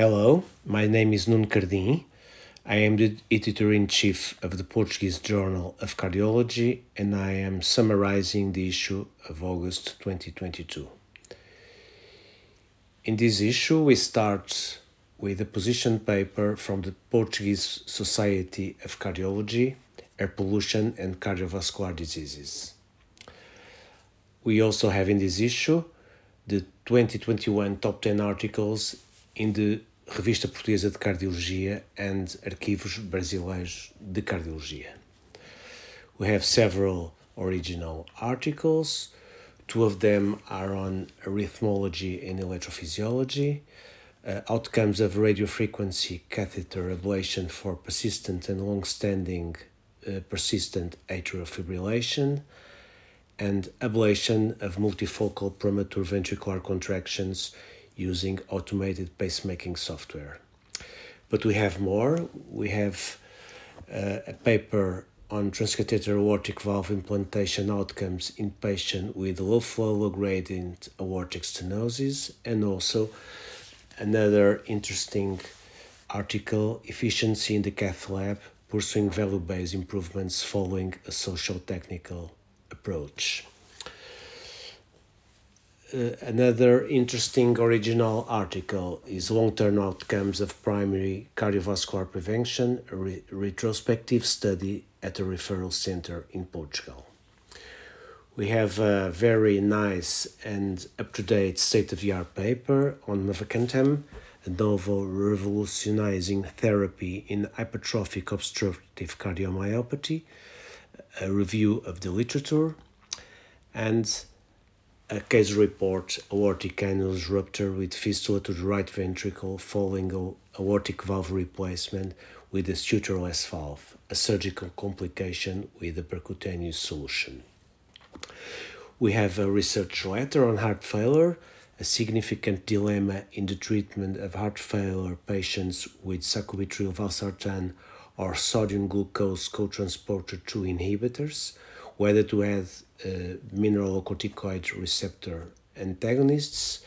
Hello, my name is Nuno Cardim. I am the editor in chief of the Portuguese Journal of Cardiology and I am summarizing the issue of August 2022. In this issue, we start with a position paper from the Portuguese Society of Cardiology, Air Pollution and Cardiovascular Diseases. We also have in this issue the 2021 top 10 articles in the Revista Portuguesa de Cardiologia and Arquivos Brasileiros de Cardiologia. We have several original articles. Two of them are on arrhythmology and electrophysiology, uh, outcomes of radiofrequency catheter ablation for persistent and long-standing uh, persistent atrial fibrillation, and ablation of multifocal premature ventricular contractions using automated pacemapping software. But we have more. We have uh, a paper on transcatheter aortic valve implantation outcomes in patients with low flow, low gradient aortic stenosis, and also another interesting article efficiency in the cath lab pursuing value based improvements following a social technical approach. Uh, another interesting original article is long-term outcomes of primary cardiovascular prevention, a re retrospective study at a referral center in Portugal. We have a very nice and up-to-date state-of-the-art paper on mavacamten, a novel revolutionizing therapy in hypertrophic obstructive cardiomyopathy, a review of the literature, and a case report aortic annulus rupture with fistula to the right ventricle following aortic valve replacement with a sutureless valve, a surgical complication with a percutaneous solution. We have a research letter on heart failure, a significant dilemma in the treatment of heart failure patients with sacubitril valsartan or sodium glucose cotransporter 2 inhibitors whether to add uh, mineralocorticoid receptor antagonists,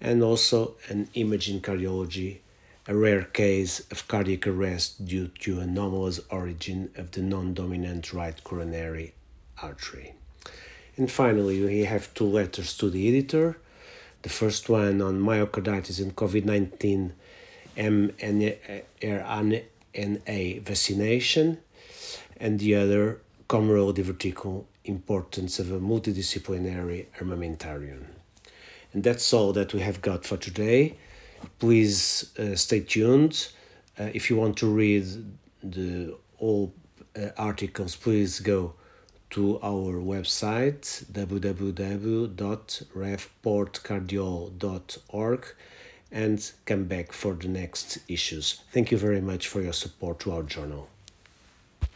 and also an imaging cardiology, a rare case of cardiac arrest due to anomalous origin of the non-dominant right coronary artery. And finally, we have two letters to the editor. The first one on myocarditis and COVID-19 mRNA vaccination, and the other Kommerell diverticulum importance of a multidisciplinary armamentarium. And that's all that we have got for today. Please uh, stay tuned. Uh, if you want to read the all uh, articles, please go to our website www.revportcardiol.org and come back for the next issues. Thank you very much for your support to our journal.